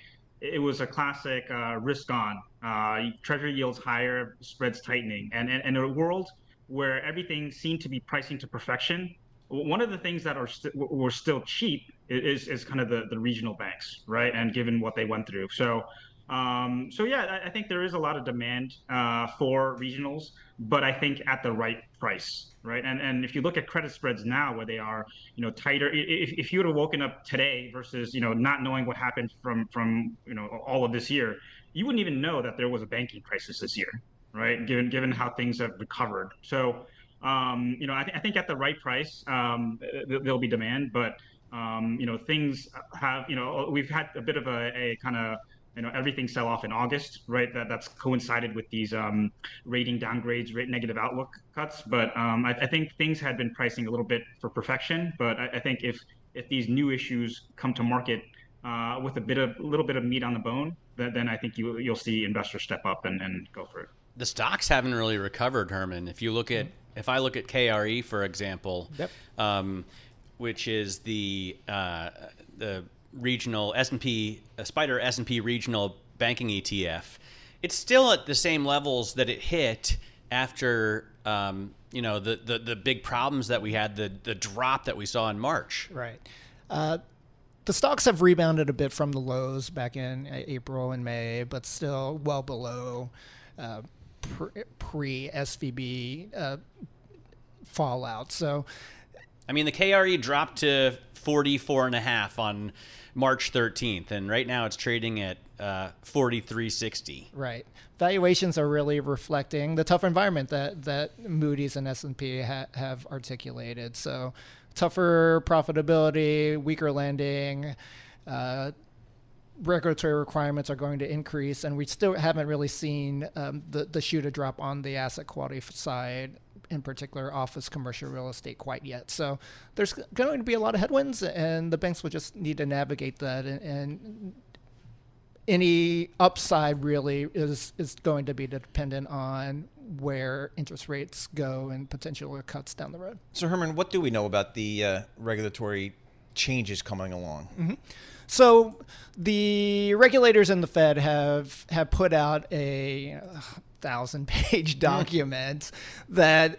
It was a classic uh, risk on. Uh, treasury yields higher, spreads tightening, and, and and in a world where everything seemed to be pricing to perfection. One of the things that are st- were still cheap is is kind of the, the regional banks, right? And given what they went through, so um, so yeah, I, think there is a lot of demand uh, for regionals, but I think at the right price, right? And and if you look at credit spreads now, where they are, you know, tighter. If, if you would have woken up today versus you know not knowing what happened from from you know all of this year, you wouldn't even know that there was a banking crisis this year, right? Given given how things have recovered, so. Um, you know, I, th- I think at the right price, um, th- there'll be demand, but um, you know, things have, you know, we've had a bit of a, a kind of you know everything sell off in August, right? That that's coincided with these um, rating downgrades, rate negative outlook cuts. But um, I, I think things had been pricing a little bit for perfection. But I, I think if if these new issues come to market uh, with a bit of a little bit of meat on the bone, then, then I think you you'll see investors step up and, and go for it. The stocks haven't really recovered, Herman. If you look at, if I look at KRE, for example, Yep. um, which is the uh, the regional S and P uh, SPDR S and P regional banking ETF, it's still at the same levels that it hit after um, you know the, the the big problems that we had, the the drop that we saw in March. Right. Uh, the stocks have rebounded a bit from the lows back in uh, April and May, but still well below uh, pre SVB uh, fallout. So, I mean, the KRE dropped to 44 and a half on March 13th, and right now it's trading at uh, 43.60. right, valuations are really reflecting the tough environment that that Moody's and S and P ha- have articulated. So, tougher profitability, weaker lending. Uh, regulatory requirements are going to increase, and we still haven't really seen um, the the shoe to drop on the asset quality side, in particular office commercial real estate, quite yet. So there's going to be a lot of headwinds, and the banks will just need to navigate that. And, and any upside really is is going to be dependent on where interest rates go and potential cuts down the road. So, Herman, what do we know about the uh, regulatory changes coming along? So the regulators and the Fed have have put out a thousand page document that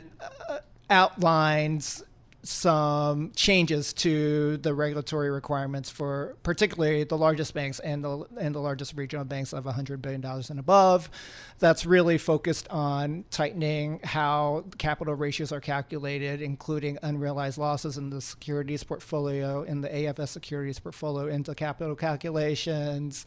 uh, outlines some changes to the regulatory requirements for particularly the largest banks and the and the largest regional banks of 100 billion dollars and above. That's really focused on tightening how capital ratios are calculated, including unrealized losses in the securities portfolio in the AFS securities portfolio into capital calculations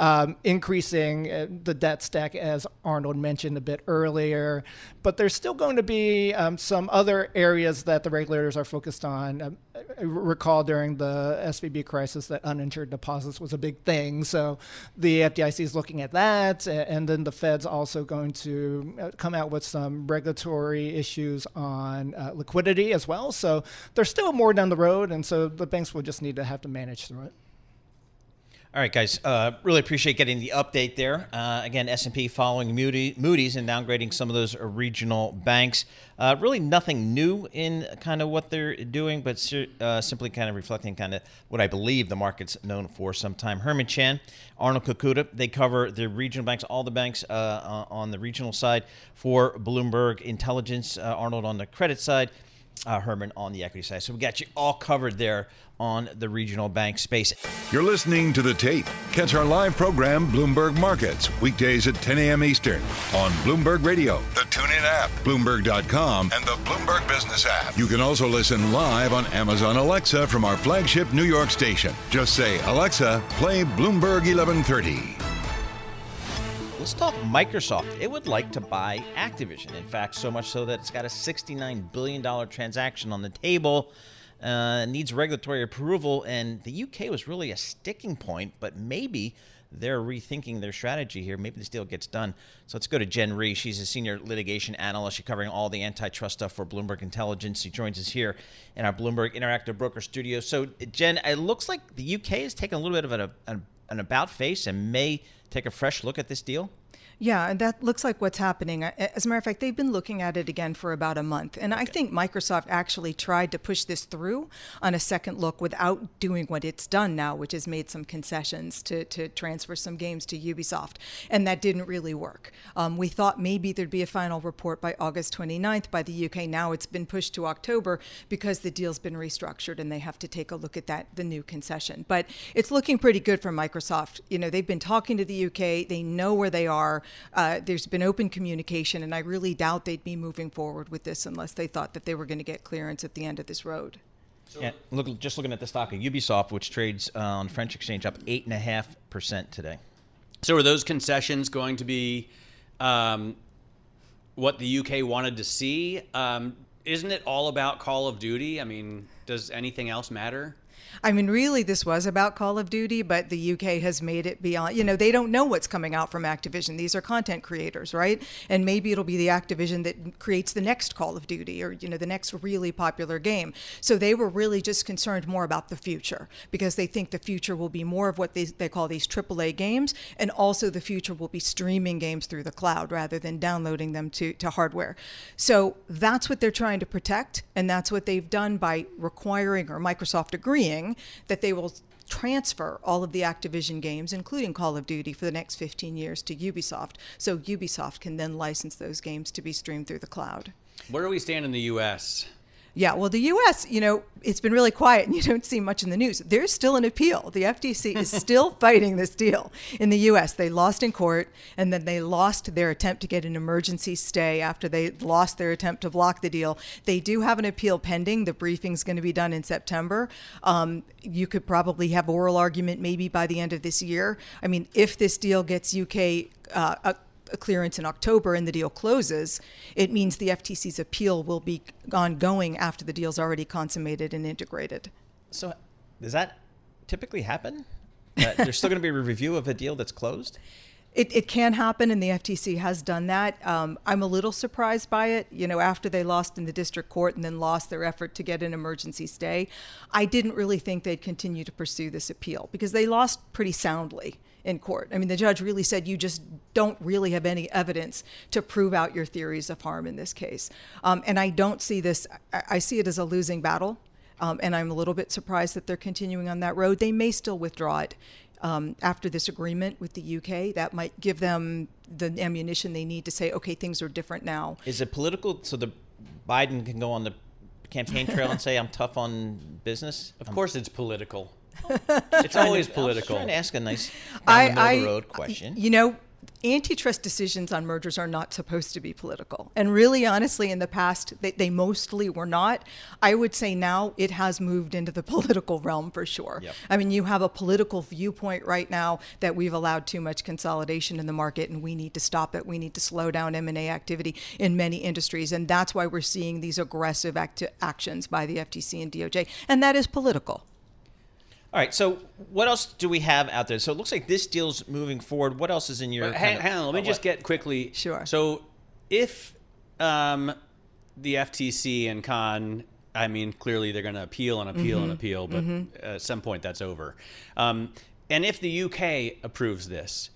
um, increasing uh, the debt stack, as Arnold mentioned a bit earlier. But there's still going to be um, some other areas that the regulators are focused on. Um, I recall during the SVB crisis that uninsured deposits was a big thing. So the FDIC is looking at that. And then the Fed's also going to uh, come out with some regulatory issues on uh, liquidity as well. So there's still more down the road. And so the banks will just need to have to manage through it. All right, guys. Uh, really appreciate getting the update there. Uh, again, S&P following Moody, Moody's and downgrading some of those regional banks. Uh, really nothing new in kind of what they're doing, but uh, simply kind of reflecting kind of what I believe the market's known for some time. Herman Chan, Arnold Kakuda, they cover the regional banks, all the banks uh, on the regional side for Bloomberg Intelligence. Uh, Arnold on the credit side uh, Herman on the equity side. So we got you all covered there on the regional bank space. You're listening to the tape. Catch our live program, Bloomberg Markets, weekdays at 10 a.m. Eastern on Bloomberg Radio, the TuneIn app, Bloomberg.com, and the Bloomberg Business app. You can also listen live on Amazon Alexa from our flagship New York station. Just say, Alexa, play Bloomberg 1130. Let's talk Microsoft. It would like to buy Activision. In fact, so much so that it's got a $69 billion transaction on the table. Uh, needs regulatory approval, and the UK was really a sticking point, but maybe they're rethinking their strategy here. Maybe this deal gets done. So let's go to Jen Rie. She's a senior litigation analyst. She's covering all the antitrust stuff for Bloomberg Intelligence. She joins us here in our Bloomberg Interactive Broker studio. So, Jen, it looks like the UK is taking a little bit of an, an, an about face and may take a fresh look at this deal? Yeah, and that looks like what's happening. As a matter of fact, they've been looking at it again for about a month. And okay. I think Microsoft actually tried to push this through on a second look without doing what it's done now, which is made some concessions to, to transfer some games to Ubisoft. And that didn't really work. Um, we thought maybe there'd be a final report by August 29th by the UK. Now it's been pushed to October because the deal's been restructured and they have to take a look at that, the new concession. But it's looking pretty good for Microsoft. You know, they've been talking to the UK, they know where they are. Uh, there's been open communication, and I really doubt they'd be moving forward with this unless they thought that they were going to get clearance at the end of this road. Yeah, look, just looking at the stock of Ubisoft, which trades uh, on French exchange, up eight and a half percent today. So, are those concessions going to be um, what the UK wanted to see? Um, isn't it all about Call of Duty? I mean, does anything else matter? I mean, really, this was about Call of Duty, but the UK has made it beyond, you know, they don't know what's coming out from Activision. These are content creators, right? And maybe it'll be the Activision that creates the next Call of Duty or, you know, the next really popular game. So they were really just concerned more about the future because they think the future will be more of what they, they call these AAA games. And also the future will be streaming games through the cloud rather than downloading them to, to hardware. So that's what they're trying to protect. And that's what they've done by requiring or Microsoft agreeing that they will transfer all of the Activision games, including Call of Duty, for the next 15 years to Ubisoft. So Ubisoft can then license those games to be streamed through the cloud. Where do we stand in the U.S.? Yeah, well, the U.S., you know, it's been really quiet and you don't see much in the news. There's still an appeal. The FTC is still fighting this deal in the U.S. They lost in court and then they lost their attempt to get an emergency stay after they lost their attempt to block the deal. They do have an appeal pending. The briefing's going to be done in September. Um, you could probably have oral argument maybe by the end of this year. I mean, if this deal gets UK uh, a clearance in October and the deal closes, it means the FTC's appeal will be ongoing after the deal's already consummated and integrated. So, does that typically happen? That there's still going to be a review of a deal that's closed? It, it can happen, and the FTC has done that. Um, I'm a little surprised by it. You know, after they lost in the district court and then lost their effort to get an emergency stay, I didn't really think they'd continue to pursue this appeal because they lost pretty soundly in court. I mean, the judge really said you just don't really have any evidence to prove out your theories of harm in this case. Um, and I don't see this, I see it as a losing battle. Um, and I'm a little bit surprised that they're continuing on that road. They may still withdraw it um, after this agreement with the UK. That might give them the ammunition they need to say, okay, things are different now. Is it political? So the Biden can go on the campaign trail and say I'm tough on business? Of course, it's political. It's always political. I'm trying to ask a nice I, down the middle of the I- road question. You know, antitrust decisions on mergers are not supposed to be political. And really, honestly, in the past, they, they mostly were not. I would say now it has moved into the political realm for sure. Yep. I mean, you have a political viewpoint right now that we've allowed too much consolidation in the market and we need to stop it. We need to slow down M&A activity in many industries. And that's why we're seeing these aggressive act- actions by the FTC and DOJ. And that is political. All right. So what else do we have out there? So it looks like this deal's moving forward. What else is in your? But hang, kind of- hang on, let me uh, just get quickly. Sure. So, if um, the FTC and Con, I mean, clearly they're going to appeal and appeal and Mhm. appeal, but Mhm. at some point that's over. Um, and if the UK approves this,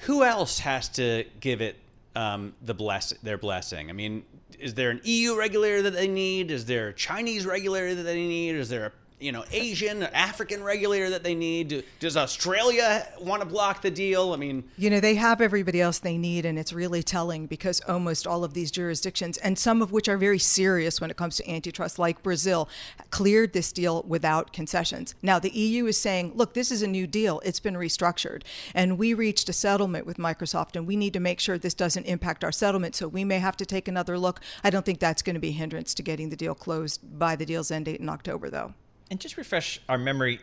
who else has to give it um, the bless their blessing? I mean, is there an EU regulator that they need? Is there a Chinese regulator that they need? Is there a you know Asian, African regulator that they need? Does Australia want to block the deal? I mean, You know, they have everybody else they need, and it's really telling because almost all of these jurisdictions, and some of which are very serious when it comes to antitrust, like Brazil, cleared this deal without concessions. Now, the EU is saying, look, this is a new deal, it's been restructured, and we reached a settlement with Microsoft, and we need to make sure this doesn't impact our settlement, so we may have to take another look. I don't think that's going to be a hindrance to getting the deal closed by the deal's end date in October, though. And just refresh our memory.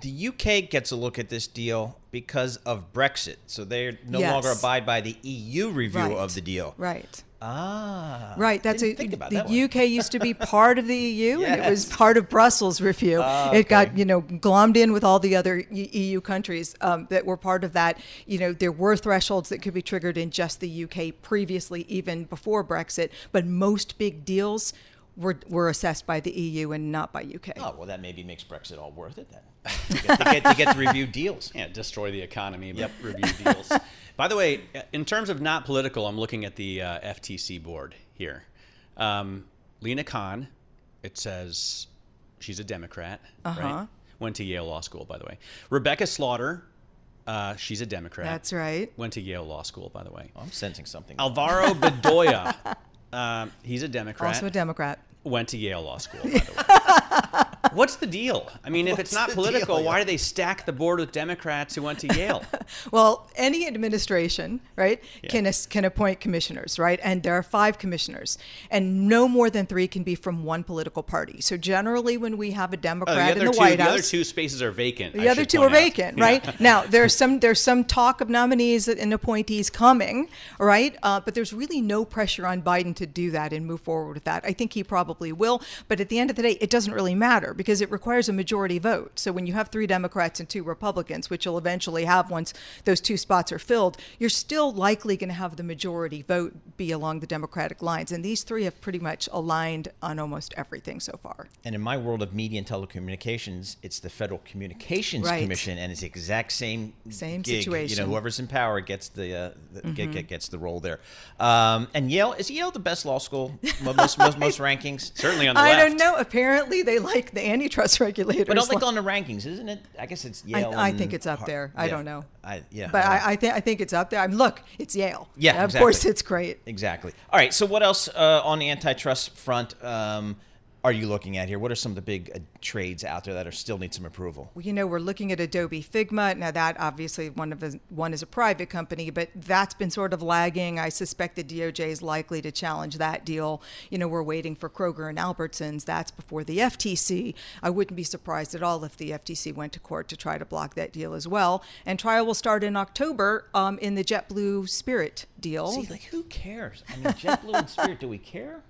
The UK gets a look at this deal because of Brexit, so they no Yes. longer abide by the EU review Right. of the deal. Right. Ah, Right, that's a, think about the. UK used to be part of the EU, and it was part of Brussels review. Ah, It got you know glommed in with all the other EU countries um, that were part of that. You know, there were thresholds that could be triggered in just the UK previously, even before Brexit, but most big deals were were assessed by the EU and not by UK. Oh well, that maybe makes Brexit all worth it then. to, get, to, get, to get to review deals. Yeah, destroy the economy, but Yep. review deals. By the way, in terms of not political, I'm looking at the uh, FTC board here. Um, Lina Khan, it says she's a Democrat, Uh-huh. right? Went to Yale Law School, by the way. Rebecca Slaughter, uh, she's a Democrat. That's right. Went to Yale Law School, by the way. I'm sensing something. Alvaro Bedoya, um, he's a Democrat. Also a Democrat. Went to Yale Law School, by the way. What's the deal? I mean, if it's not political, deal? why do they stack the board with Democrats who went to Yale? Well, any administration, right, Yeah. can can appoint commissioners, right? And there are five commissioners, and no more than three can be from one political party. So generally, when we have a Oh, Democrat the in the two, White the House, other two spaces are vacant. the I other two are out. vacant, Yeah. right? now there's some there's some talk of nominees and appointees coming, right? Uh, but there's really no pressure on Biden to do that and move forward with that. I think he probably will, but at the end of the day, it doesn't really matter because it requires a majority vote. So when you have three Democrats and two Republicans, which you'll eventually have once those two spots are filled, you're still likely going to have the majority vote be along the Democratic lines, and these three have pretty much aligned on almost everything so far. And in my world of media and telecommunications, it's the Federal Communications Right. Commission, and it's the exact same Same gig. You know, whoever's in power gets the, uh, the get, Mhm. get, gets the role there. Um, and Yale is Yale the best law school? Most most, most rankings, certainly on the I left. don't know. Apparently, they like the antitrust regulators. But I don't go on the rankings? Isn't it? I guess it's I, Yale. I and think it's up there. I yeah. don't know. I, yeah, but I- I, I think I think it's up there. I'm look, it's Yale. Yeah, of course it's great. Exactly. All right. So, what else uh, on the antitrust front um, are you looking at here? What are some of the big uh, trades out there that are still need some approval? Well, you know, we're looking at Adobe Figma. Now, that obviously one of the, one is a private company, but that's been sort of lagging. I suspect the DOJ is likely to challenge that deal. You know, we're waiting for Kroger and Albertsons. That's before the FTC. I wouldn't be surprised at all if the FTC went to court to try to block that deal as well. And trial will start in October um, in the JetBlue Spirit deal. See, like, who cares? I mean, JetBlue and Spirit, do we care?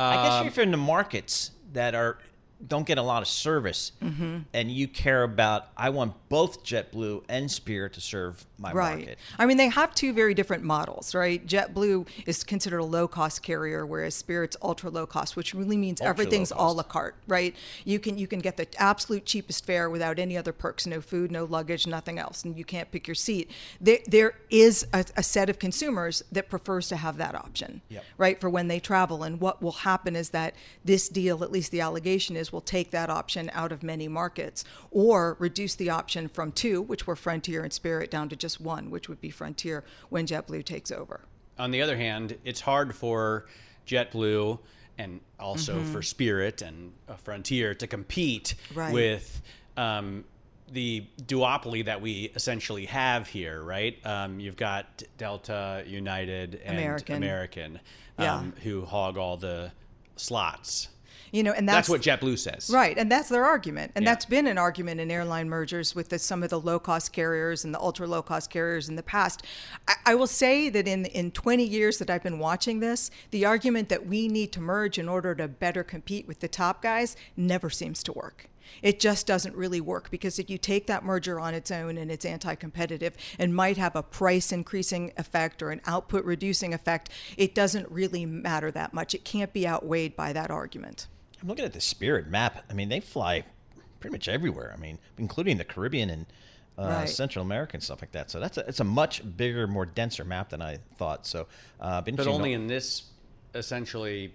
I guess Um, if you're in the markets that are don't get a lot of service, Mhm. and you care about, I want both JetBlue and Spirit to serve my right. market. I mean, they have two very different models, right? JetBlue is considered a low cost carrier, whereas Spirit's ultra low cost, which really means Ultra everything's a la carte, right? You can you can get the absolute cheapest fare without any other perks, no food, no luggage, nothing else, and you can't pick your seat. There there is a, a set of consumers that prefers to have that option, Yep. right, for when they travel. And what will happen is that this deal, at least the allegation is, will take that option out of many markets or reduce the option from two, which were Frontier and Spirit, down to just one, which would be Frontier when JetBlue takes over. On the other hand, it's hard for JetBlue and also Mm-hmm. for Spirit and uh, Frontier to compete Right. with um, the duopoly that we essentially have here, right? Um, you've got Delta, United, and American. American, Yeah. um, who hog all the slots. You know, and That's, that's, what JetBlue says. Right, and that's their argument, and Yeah. that's been an argument in airline mergers with the, some of the low cost carriers and the ultra low cost carriers in the past. I, I will say that in in 20 years that I've been watching this, the argument that we need to merge in order to better compete with the top guys never seems to work. It just doesn't really work because if you take that merger on its own and it's anti competitive and might have a price increasing effect or an output reducing effect, it doesn't really matter that much. It can't be outweighed by that argument. I'm looking at the Spirit map. I mean, they fly pretty much everywhere. I mean, including the Caribbean and uh, Right. Central America and stuff like that. So that's a, it's a much bigger, more denser map than I thought. So, uh, been But interesting to only know- in this, essentially,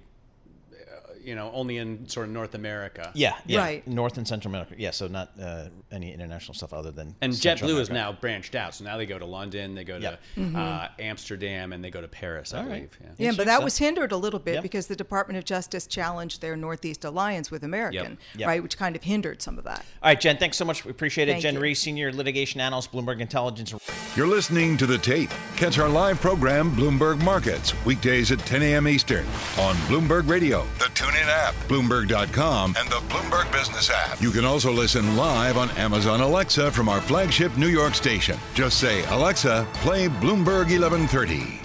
you know, only in sort of North America. yeah, yeah, Right. North and Central America. Yeah, so not uh, any international stuff other than And Central JetBlue is now branched out. So now they go to London, they go to Yep. uh, Amsterdam, and they go to Paris, I All right. believe. Yeah. Yeah, but that stuff. was hindered a little bit Yep. because the Department of Justice challenged their Northeast alliance with American, Yep. right, which kind of hindered some of that. All right, Jen, thanks so much. We appreciate it. Thank Jen you. Reese, Senior Litigation Analyst, Bloomberg Intelligence. You're listening to The Tape. Catch our live program, Bloomberg Markets, weekdays at 10 a.m. Eastern on Bloomberg Radio, the TuneIn app, Bloomberg.com, and the Bloomberg Business app. You can also listen live on Amazon Alexa from our flagship New York station. Just say, Alexa, play Bloomberg 1130.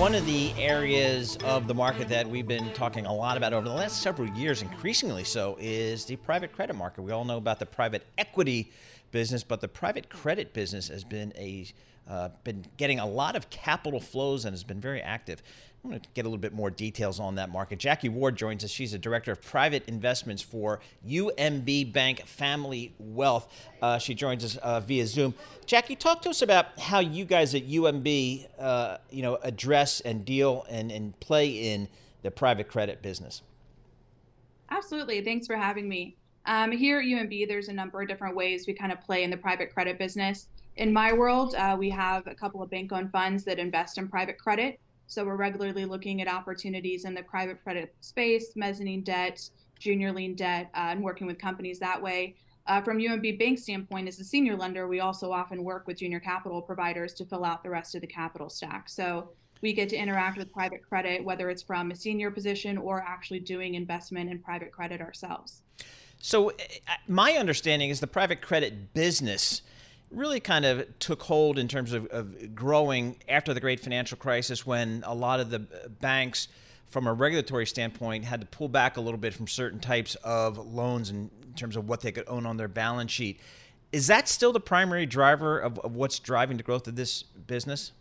One of the areas of the market that we've been talking a lot about over the last several years, increasingly so, is the private credit market. We all know about the private equity business, but the private credit business has been a uh, been getting a lot of capital flows and has been very active. I'm going to get a little bit more details on that market. Jacquie Ward joins us. She's a director of private investments for UMB Bank Family Wealth. Uh, she joins us uh, via Zoom. Jacquie, talk to us about how you guys at UMB, uh, you know, address and deal and, and play in the private credit business. Absolutely. Thanks for having me. Um, here at UMB, there's a number of different ways we kind of play in the private credit business. In my world, uh, we have a couple of bank owned funds that invest in private credit. So we're regularly looking at opportunities in the private credit space, mezzanine debt, junior lien debt, uh, and working with companies that way. Uh, from UMB Bank standpoint, as a senior lender, we also often work with junior capital providers to fill out the rest of the capital stack. So we get to interact with private credit, whether it's from a senior position or actually doing investment in private credit ourselves. So, uh, my understanding is the private credit business really kind of took hold in terms of, of growing after the great financial crisis when a lot of the uh, banks, from a regulatory standpoint, had to pull back a little bit from certain types of loans in terms of what they could own on their balance sheet. Is that still the primary driver of, of what's driving the growth of this business?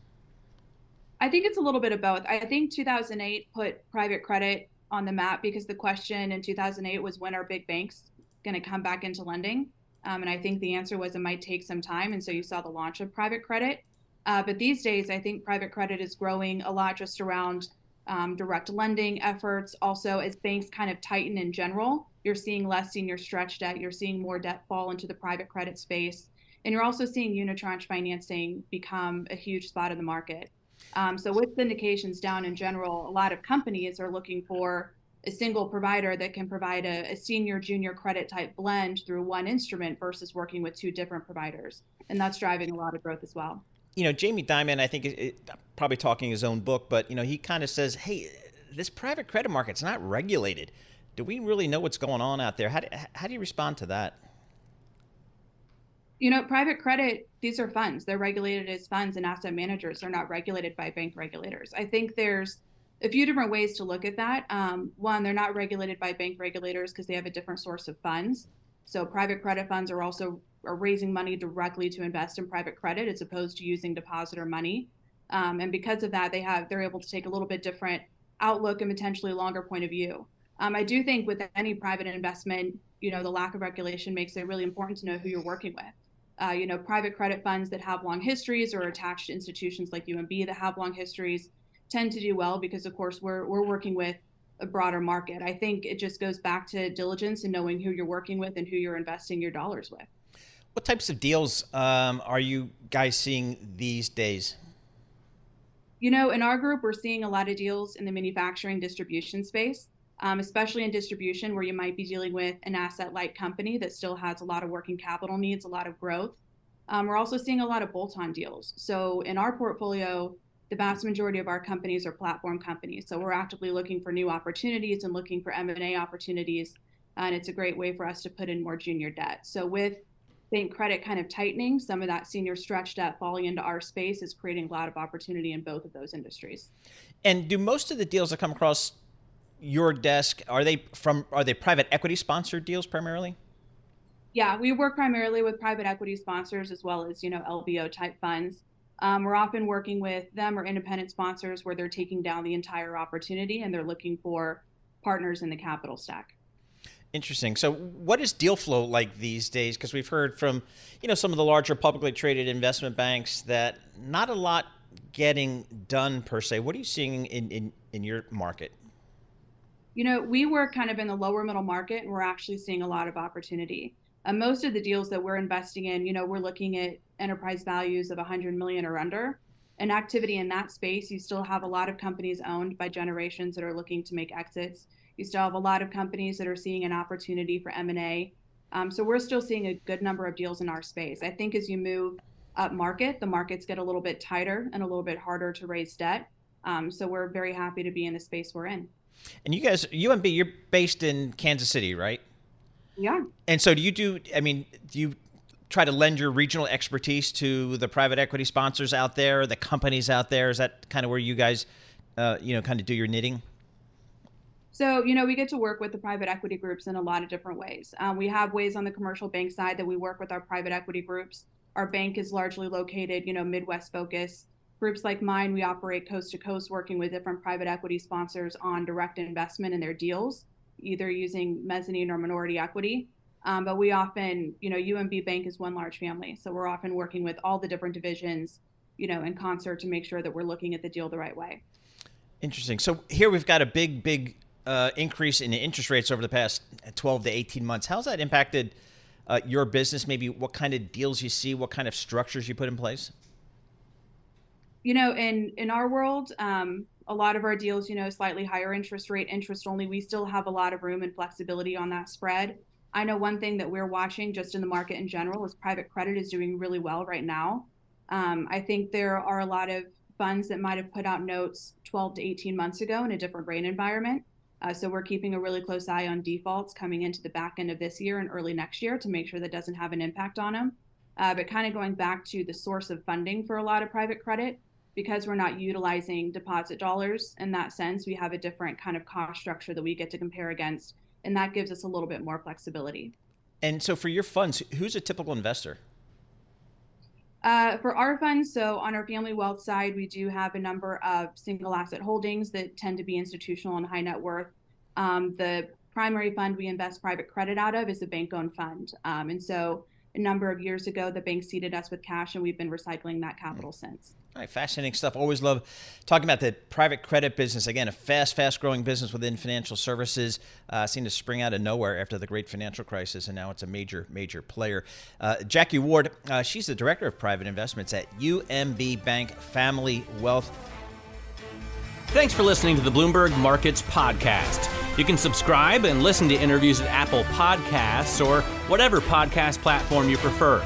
I think it's a little bit of both. I think 2008 put private credit on the map because the question in 2008 was when are big banks going to come back into lending? Um, and I think the answer was it might take some time. And so you saw the launch of private credit. Uh, but these days, I think private credit is growing a lot just around um, direct lending efforts. Also, as banks kind of tighten in general, you're seeing less senior stretch debt. You're seeing more debt fall into the private credit space. And you're also seeing unitranche financing become a huge spot in the market. Um, so with syndications down in general, a lot of companies are looking for a single provider that can provide a, a, senior junior credit type blend through one instrument versus working with two different providers. And that's driving a lot of growth as well. You know, Jamie Dimon, I think, it, it, probably talking his own book, but, you know, he kind of says, hey, this private credit market's not regulated. Do we really know what's going on out there? How do, how do you respond to that? You know, private credit, these are funds. They're regulated as funds and asset managers. They're not regulated by bank regulators. I think there's a few different ways to look at that. Um, one, they're not regulated by bank regulators because they have a different source of funds. So private credit funds are also are raising money directly to invest in private credit as opposed to using depositor money. Um, and because of that, they have they're able to take a little bit different outlook and potentially longer point of view. Um, I do think with any private investment, you know, the lack of regulation makes it really important to know who you're working with. Uh, you know, private credit funds that have long histories or attached to institutions like UMB that have long histories tend to do well because, of course, we're we're working with a broader market. I think it just goes back to diligence and knowing who you're working with and who you're investing your dollars with. What types of deals um, are you guys seeing these days? You know, in our group, we're seeing a lot of deals in the manufacturing distribution space, um, especially in distribution where you might be dealing with an asset light company that still has a lot of working capital needs, a lot of growth. Um, we're also seeing a lot of bolt on deals. So in our portfolio, the vast majority of our companies are platform companies. So we're actively looking for new opportunities and looking for M&A opportunities. Uh, and it's a great way for us to put in more junior debt. So with bank credit kind of tightening, some of that senior stretch debt falling into our space is creating a lot of opportunity in both of those industries. And do most of the deals that come across your desk are they from are they private equity sponsored deals primarily? Yeah, we work primarily with private equity sponsors as well as you know LBO type funds. Um, we're often working with them or independent sponsors where they're taking down the entire opportunity and they're looking for partners in the capital stack. Interesting. So, what is deal flow like these days? Because we've heard from, you know, some of the larger publicly traded investment banks that not a lot getting done per se. What are you seeing in, in, in your market? You know, we work kind of in the lower middle market, and we're actually seeing a lot of opportunity. Uh, most of the deals that we're investing in, you know, we're looking at enterprise values of 100 million or under. And activity in that space, you still have a lot of companies owned by generations that are looking to make exits. You still have a lot of companies that are seeing an opportunity for M&A. Um, so we're still seeing a good number of deals in our space. I think as you move up market, the markets get a little bit tighter and a little bit harder to raise debt. Um, so we're very happy to be in the space we're in. And you guys, UMB, you're based in Kansas City, right? Yeah. And so do you do, I mean, do you try to lend your regional expertise to the private equity sponsors out there, the companies out there? Is that kind of where you guys, uh, you know, kind of do your knitting? So, you know, we get to work with the private equity groups in a lot of different ways. Um, we have ways on the commercial bank side that we work with our private equity groups. Our bank is largely located, you know, Midwest focus. Groups like mine, we operate coast to coast, working with different private equity sponsors on direct investment in their deals either using mezzanine or minority equity. Um, but we often, you know, UMB Bank is one large family, so we're often working with all the different divisions, you know, in concert to make sure that we're looking at the deal the right way. Interesting. So here we've got a big, big uh, increase in the interest rates over the past 12 to 18 months. How's that impacted uh, your business? Maybe what kind of deals you see, what kind of structures you put in place? You know, in in our world, um, a lot of our deals, you know, slightly higher interest rate, interest only, we still have a lot of room and flexibility on that spread. I know one thing that we're watching just in the market in general is private credit is doing really well right now. Um, I think there are a lot of funds that might have put out notes 12 to 18 months ago in a different rate environment. Uh, so we're keeping a really close eye on defaults coming into the back end of this year and early next year to make sure that doesn't have an impact on them. Uh, but kind of going back to the source of funding for a lot of private credit, because we're not utilizing deposit dollars in that sense, we have a different kind of cost structure that we get to compare against, and that gives us a little bit more flexibility. And so, for your funds, who's a typical investor? Uh, for our funds, so on our family wealth side, we do have a number of single asset holdings that tend to be institutional and high net worth. Um, the primary fund we invest private credit out of is a bank owned fund. Um, and so a number of years ago, the bank seeded us with cash, and we've been recycling that capital since. Fascinating stuff. Always love talking about the private credit business. Again, a fast, fast growing business within financial services. Uh, seemed to spring out of nowhere after the great financial crisis, and now it's a major, major player. Uh, Jacquie Ward, uh, she's the director of private investments at UMB Bank Family Wealth. Thanks for listening to the Bloomberg Markets Podcast. You can subscribe and listen to interviews at Apple Podcasts or whatever podcast platform you prefer.